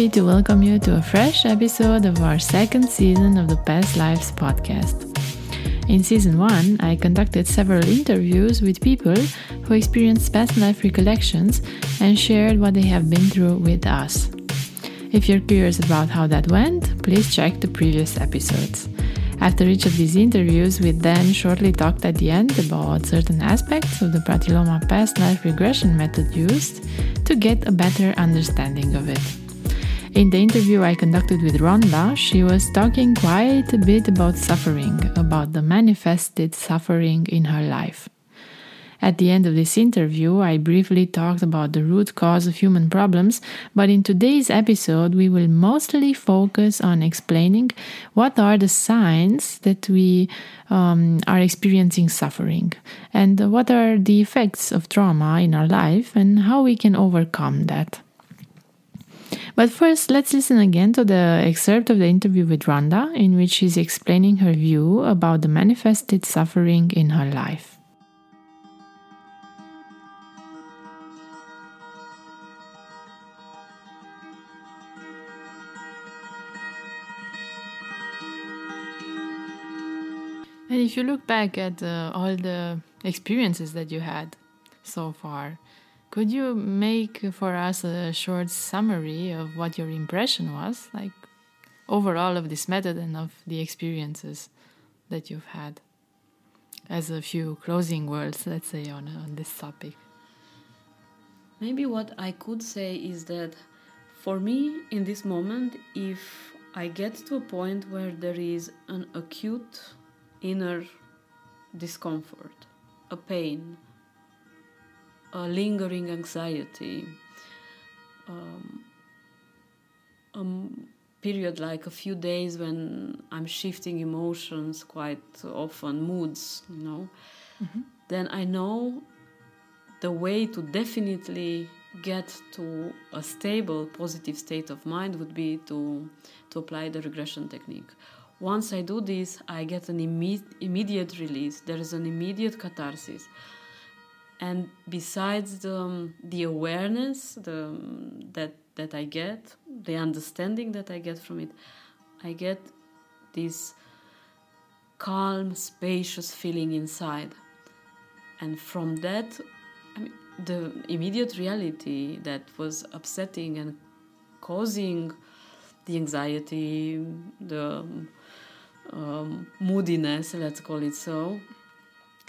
happy to welcome you to a fresh episode of our second season of the Past Lives podcast. In season one, I conducted several interviews with people who experienced past life recollections and shared what they have been through with us. If you're curious about how that went, please check the previous episodes. After each of these interviews, we then shortly talked at the end about certain aspects of the Pratiloma past life regression method used to get a better understanding of it. In the interview I conducted with Ronda, she was talking quite a bit about suffering, about the manifested suffering in her life. At the end of this interview, I briefly talked about the root cause of human problems, but in today's episode, we will mostly focus on explaining what are the signs that we um, are experiencing suffering and what are the effects of trauma in our life and how we can overcome that. But first, let's listen again to the excerpt of the interview with Ronda, in which she's explaining her view about the manifested suffering in her life. And if you look back at uh, all the experiences that you had so far, could you make for us a short summary of what your impression was, like overall of this method and of the experiences that you've had? As a few closing words, let's say, on, on this topic. Maybe what I could say is that for me, in this moment, if I get to a point where there is an acute inner discomfort, a pain, a lingering anxiety, um, a period like a few days when I'm shifting emotions quite often, moods, you know, mm-hmm. then I know the way to definitely get to a stable, positive state of mind would be to, to apply the regression technique. Once I do this, I get an imme- immediate release. There is an immediate catharsis and besides the, um, the awareness the, um, that that I get, the understanding that I get from it, I get this calm, spacious feeling inside, and from that, I mean, the immediate reality that was upsetting and causing the anxiety, the um, moodiness, let's call it so,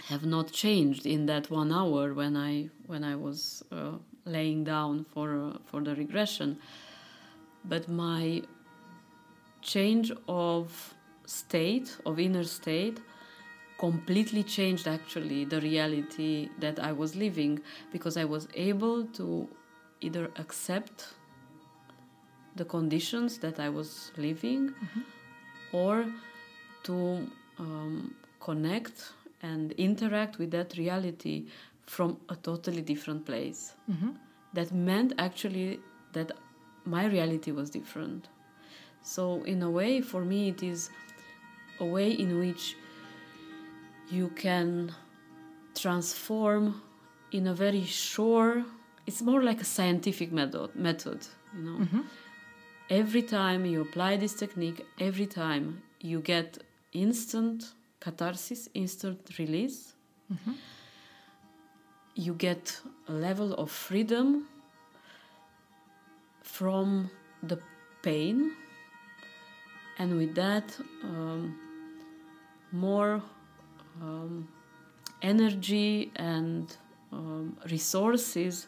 have not changed in that one hour when I when I was uh, laying down for uh, for the regression, but my change of state of inner state completely changed actually the reality that I was living because I was able to either accept the conditions that I was living mm-hmm. or to um, connect and interact with that reality from a totally different place. Mm-hmm. That meant actually that my reality was different. So, in a way, for me, it is a way in which you can transform in a very sure it's more like a scientific method method you know mm-hmm. every time you apply this technique every time you get instant catharsis, instant release. Mm-hmm. You get a level of freedom from the pain, and with that, um, more um, energy and um, resources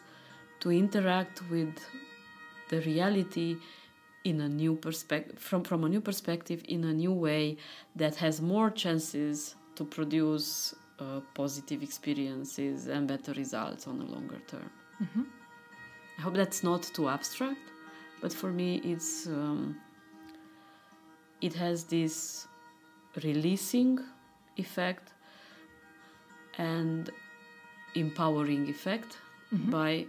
to interact with the reality in a new perspective from, from a new perspective in a new way that has more chances to produce uh, positive experiences and better results on a longer term mm-hmm. i hope that's not too abstract but for me it's um, it has this releasing effect and empowering effect mm-hmm. by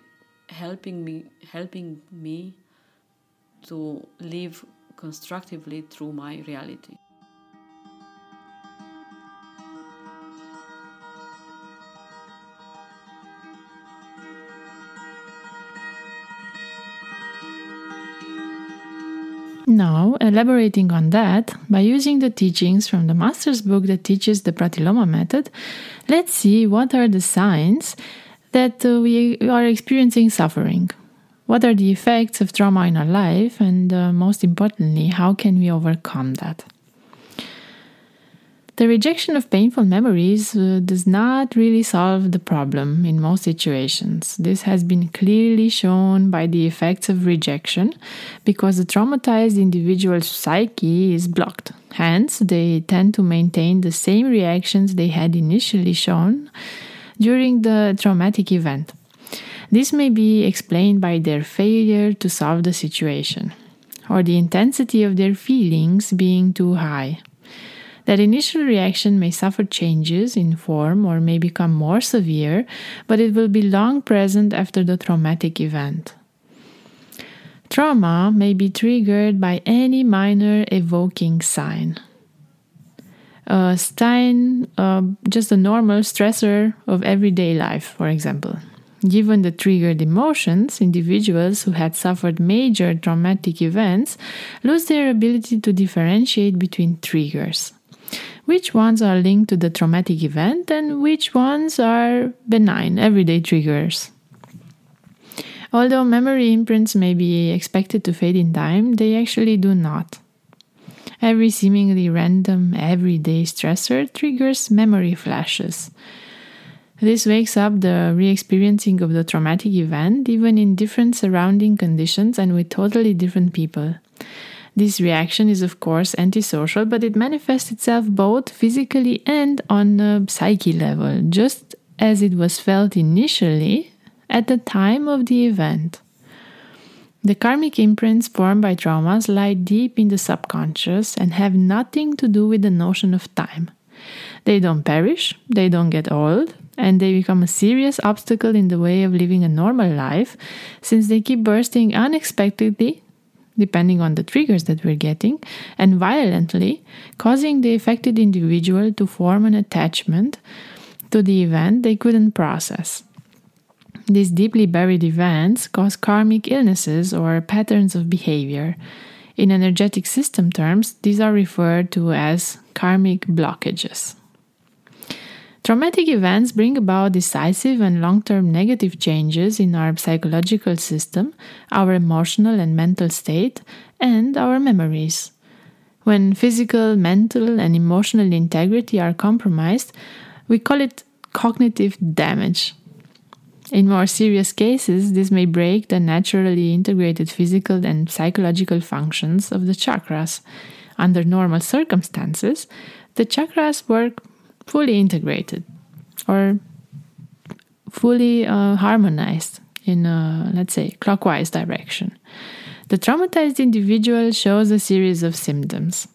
helping me helping me to live constructively through my reality. Now, elaborating on that, by using the teachings from the master's book that teaches the Pratiloma method, let's see what are the signs that uh, we are experiencing suffering. What are the effects of trauma in our life, and uh, most importantly, how can we overcome that? The rejection of painful memories uh, does not really solve the problem in most situations. This has been clearly shown by the effects of rejection because the traumatized individual's psyche is blocked. Hence, they tend to maintain the same reactions they had initially shown during the traumatic event. This may be explained by their failure to solve the situation or the intensity of their feelings being too high. That initial reaction may suffer changes in form or may become more severe, but it will be long present after the traumatic event. Trauma may be triggered by any minor evoking sign. A sign, uh, just a normal stressor of everyday life, for example. Given the triggered emotions, individuals who had suffered major traumatic events lose their ability to differentiate between triggers which ones are linked to the traumatic event and which ones are benign, everyday triggers. Although memory imprints may be expected to fade in time, they actually do not. Every seemingly random, everyday stressor triggers memory flashes. This wakes up the re experiencing of the traumatic event, even in different surrounding conditions and with totally different people. This reaction is, of course, antisocial, but it manifests itself both physically and on a psyche level, just as it was felt initially at the time of the event. The karmic imprints formed by traumas lie deep in the subconscious and have nothing to do with the notion of time. They don't perish, they don't get old, and they become a serious obstacle in the way of living a normal life since they keep bursting unexpectedly depending on the triggers that we're getting, and violently, causing the affected individual to form an attachment to the event they couldn't process. These deeply buried events cause karmic illnesses or patterns of behavior. In energetic system terms, these are referred to as karmic blockages. Traumatic events bring about decisive and long term negative changes in our psychological system, our emotional and mental state, and our memories. When physical, mental, and emotional integrity are compromised, we call it cognitive damage. In more serious cases, this may break the naturally integrated physical and psychological functions of the chakras. Under normal circumstances, the chakras work fully integrated or fully uh, harmonized in a, let's say, clockwise direction. The traumatized individual shows a series of symptoms.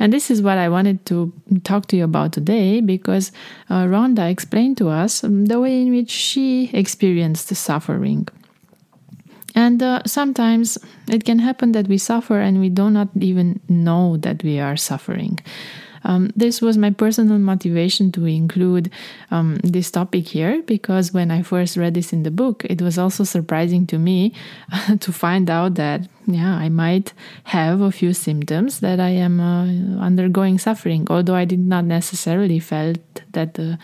And this is what I wanted to talk to you about today because uh, Ronda explained to us um, the way in which she experienced suffering. And uh, sometimes it can happen that we suffer and we do not even know that we are suffering. Um, this was my personal motivation to include um, this topic here because when I first read this in the book, it was also surprising to me to find out that, yeah, I might have a few symptoms that I am uh, undergoing suffering, although I did not necessarily felt that the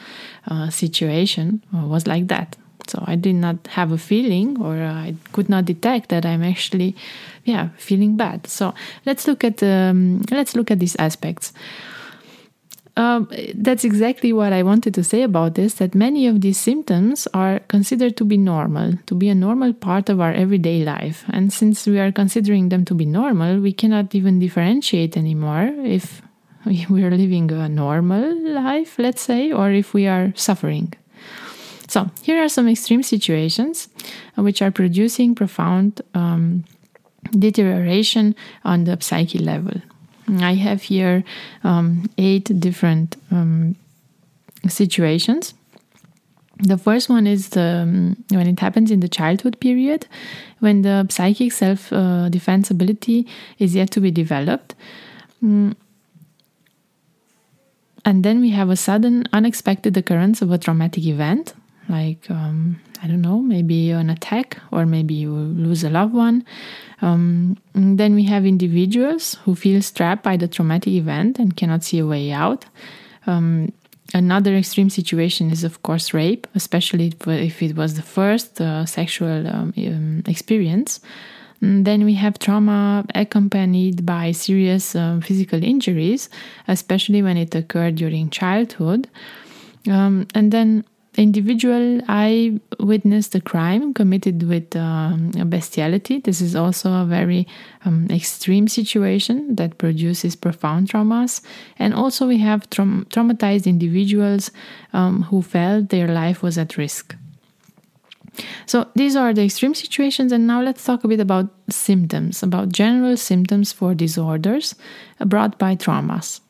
uh, situation was like that. So I did not have a feeling, or I could not detect that I'm actually, yeah, feeling bad. So let's look at um, let's look at these aspects. Um, that's exactly what I wanted to say about this that many of these symptoms are considered to be normal, to be a normal part of our everyday life. And since we are considering them to be normal, we cannot even differentiate anymore if we are living a normal life, let's say, or if we are suffering. So, here are some extreme situations uh, which are producing profound um, deterioration on the psyche level. I have here um, eight different um, situations. The first one is the, um, when it happens in the childhood period, when the psychic self uh, defense ability is yet to be developed. Mm. And then we have a sudden, unexpected occurrence of a traumatic event. like um, I don't know, maybe an attack or maybe you lose a loved one. Um, then we have individuals who feel trapped by the traumatic event and cannot see a way out. Um, another extreme situation is, of course, rape, especially if it was the first uh, sexual um, um experience. And then we have trauma accompanied by serious um, physical injuries, especially when it occurred during childhood. Um, and then individual i witnessed a crime committed with um, bestiality. This is also a very um, extreme situation that produces profound traumas. And also we have tra- traumatized individuals um, who felt their life was at risk. So these are the extreme situations and now let's talk a bit about symptoms about general symptoms for disorders brought by traumas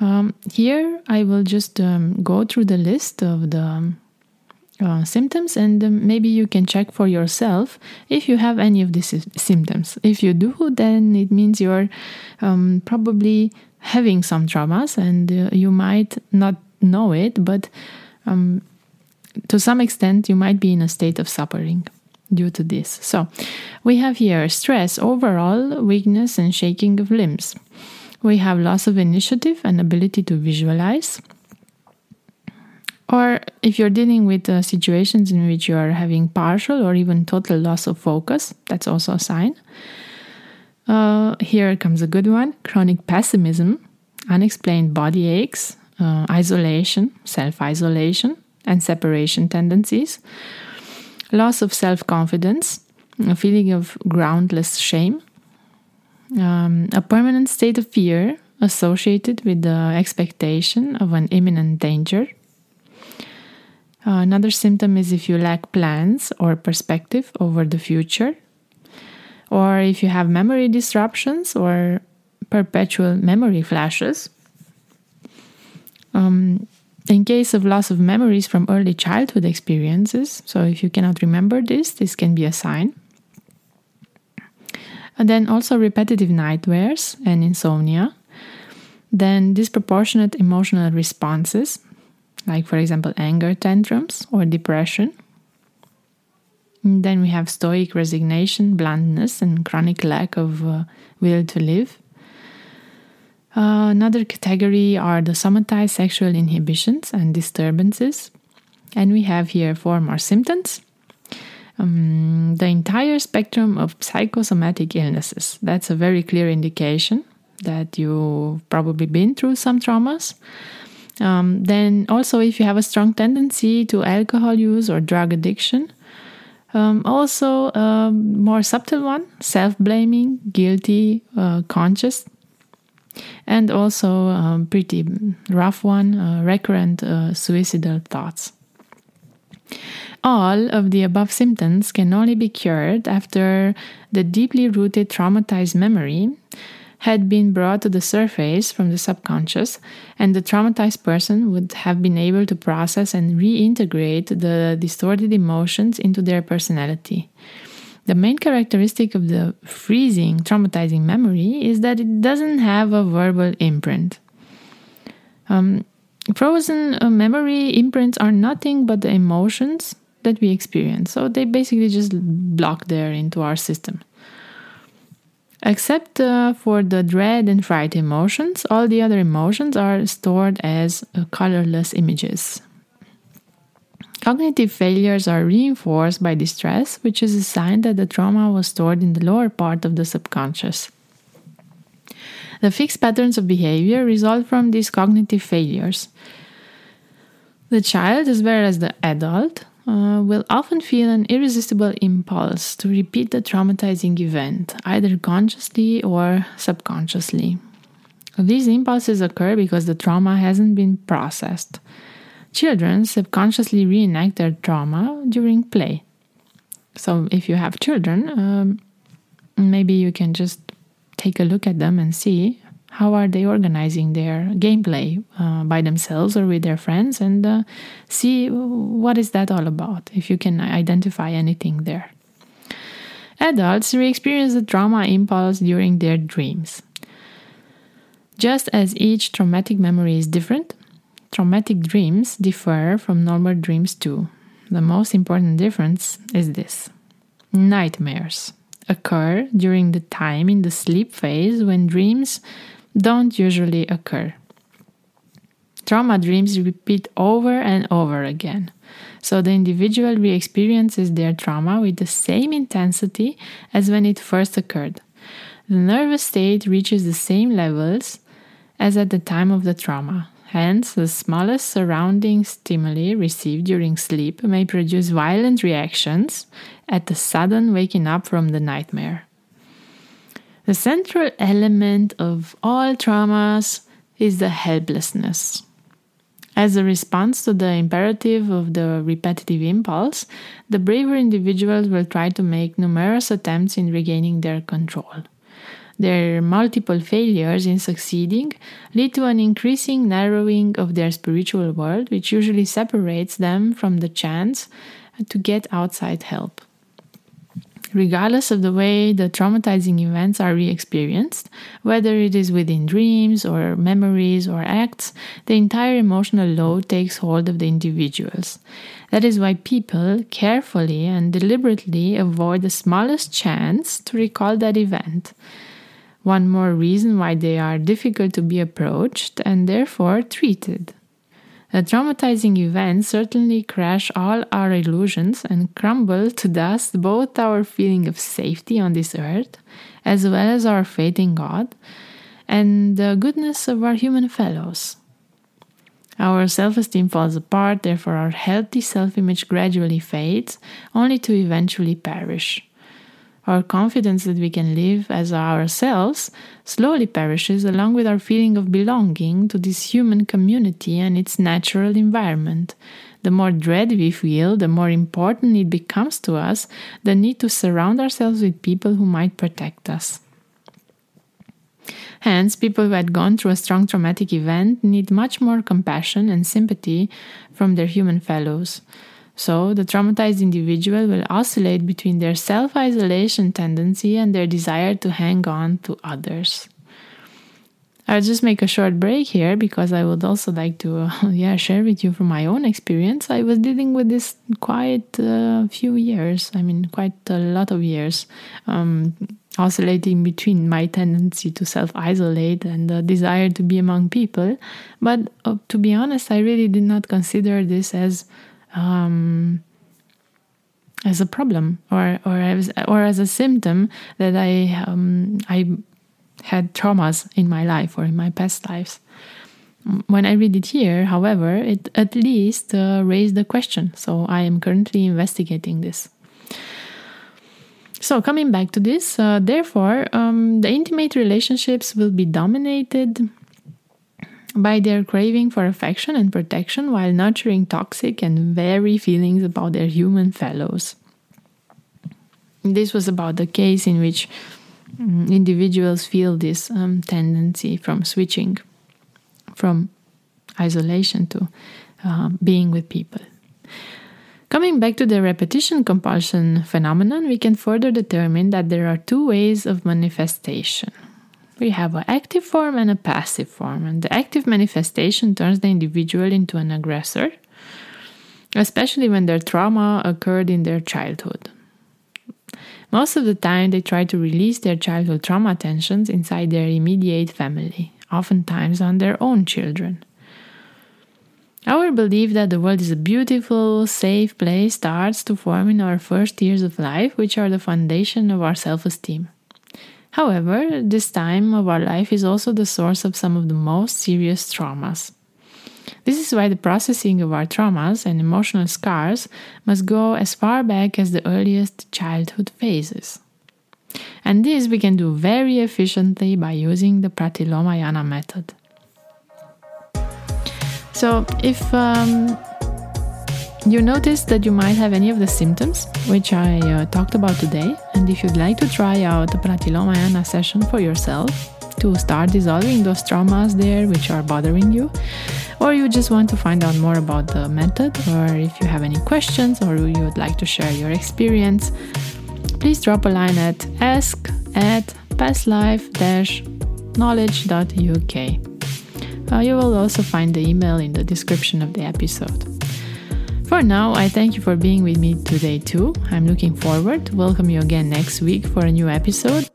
um, here, I will just um, go through the list of the um, uh, symptoms and um, maybe you can check for yourself if you have any of these symptoms. If you do, then it means you're um, probably having some traumas and uh, you might not know it, but um, to some extent, you might be in a state of suffering due to this. So, we have here stress, overall weakness, and shaking of limbs. We have loss of initiative and ability to visualize. Or if you're dealing with uh, situations in which you are having partial or even total loss of focus, that's also a sign. Uh, here comes a good one chronic pessimism, unexplained body aches, uh, isolation, self isolation, and separation tendencies, loss of self confidence, a feeling of groundless shame, um, a permanent state of fear associated with the expectation of an imminent danger. Another symptom is if you lack plans or perspective over the future, or if you have memory disruptions or perpetual memory flashes. Um, in case of loss of memories from early childhood experiences, so if you cannot remember this, this can be a sign. And then also repetitive nightmares and insomnia. Then disproportionate emotional responses, like for example anger tantrums or depression. And then we have stoic resignation, bluntness, and chronic lack of uh, will to live. Uh, another category are the somatized sexual inhibitions and disturbances. And we have here four more symptoms um, the entire spectrum of psychosomatic illnesses. That's a very clear indication that you've probably been through some traumas. Um, then, also, if you have a strong tendency to alcohol use or drug addiction, um, also a more subtle one self blaming, guilty, uh, conscious, and also um, pretty rough one uh, recurrent uh, suicidal thoughts. All of the above symptoms can only be cured after the deeply rooted traumatized memory had been brought to the surface from the subconscious, and the traumatized person would have been able to process and reintegrate the distorted emotions into their personality. The main characteristic of the freezing, traumatizing memory is that it doesn't have a verbal imprint. Um, frozen uh, memory imprints are nothing but the emotions that we experience. So they basically just block there into our system. Except uh, for the dread and fright emotions, all the other emotions are stored as uh, colorless images. Cognitive failures are reinforced by distress, which is a sign that the trauma was stored in the lower part of the subconscious. The fixed patterns of behavior result from these cognitive failures. The child, as well as the adult, uh, will often feel an irresistible impulse to repeat the traumatizing event, either consciously or subconsciously. These impulses occur because the trauma hasn't been processed. Children subconsciously reenact their trauma during play. So, if you have children, um, maybe you can just take a look at them and see how are they organizing their gameplay uh, by themselves or with their friends? And uh, see what is that all about if you can identify anything there? Adults re-experience the trauma impulse during their dreams. Just as each traumatic memory is different traumatic dreams differ from normal dreams too. The most important difference is this. Nightmares occur during the time in the sleep phase when dreams don't usually occur. Trauma dreams repeat over and over again. So the individual re experiences their trauma with the same intensity as when it first occurred. The nervous state reaches the same levels as at the time of the trauma. Hence, the smallest surrounding stimuli received during sleep may produce violent reactions at the sudden waking up from the nightmare. The central element of all traumas is the helplessness. As a response to the imperative of the repetitive impulse, the braver individuals will try to make numerous attempts in regaining their control. Their multiple failures in succeeding lead to an increasing narrowing of their spiritual world, which usually separates them from the chance to get outside help. Regardless of the way the traumatizing events are re experienced, whether it is within dreams or memories or acts, the entire emotional load takes hold of the individuals. That is why people carefully and deliberately avoid the smallest chance to recall that event one more reason why they are difficult to be approached and therefore treated. A traumatizing event certainly crash all our illusions and crumble to dust both our feeling of safety on this earth, as well as our faith in God and the goodness of our human fellows. Our self esteem falls apart, therefore, our healthy self image gradually fades, only to eventually perish our confidence that we can live as ourselves slowly perishes along with our feeling of belonging to this human community and its natural environment. The more dread we feel, the more important it becomes to us the need to surround ourselves with people who might protect us. Hence, people who had gone through a strong traumatic event need much more compassion and sympathy from their human fellows. So, the traumatized individual will oscillate between their self isolation tendency and their desire to hang on to others. I'll just make a short break here because I would also like to, uh, yeah, share with you from my own experience. I was dealing with this quite a few years. I mean, quite a lot of years, um, oscillating between my tendency to self isolate and the desire to be among people. But uh, to be honest, I really did not consider this as um, as a problem or or as or as a symptom that I um, I had traumas in my life or in my past lives. When I read it here, however, it at least uh, raised the question. So I am currently investigating this. So coming back to this, uh, therefore, um, the intimate relationships will be dominated by their craving for affection and protection while nurturing toxic and very feelings about their human fellows. This was about the case in which um, individuals feel this um, tendency from switching from isolation to uh, being with people. Coming back to the repetition compulsion phenomenon, we can further determine that there are two ways of manifestation we have an active form and a passive form. And the active manifestation turns the individual into an aggressor, especially when their trauma occurred in their childhood. Most of the time, they try to release their childhood trauma tensions inside their immediate family, oftentimes on their own children. Our belief that the world is a beautiful, safe place starts to form in our first years of life, which are the foundation of our self esteem. However, this time of our life is also the source of some of the most serious traumas. This is why the processing of our traumas and emotional scars must go as far back as the earliest childhood phases. And this we can do very efficiently by using the Pratilomayana method. So, if um, you notice that you might have any of the symptoms which I uh, talked about today, and if you'd like to try out a Pratilomayana session for yourself to start dissolving those traumas there which are bothering you, or you just want to find out more about the method, or if you have any questions or you would like to share your experience, please drop a line at ask at pastlife-knowledge.uk. Uh, you will also find the email in the description of the episode. For now, I thank you for being with me today too. I'm looking forward to welcome you again next week for a new episode.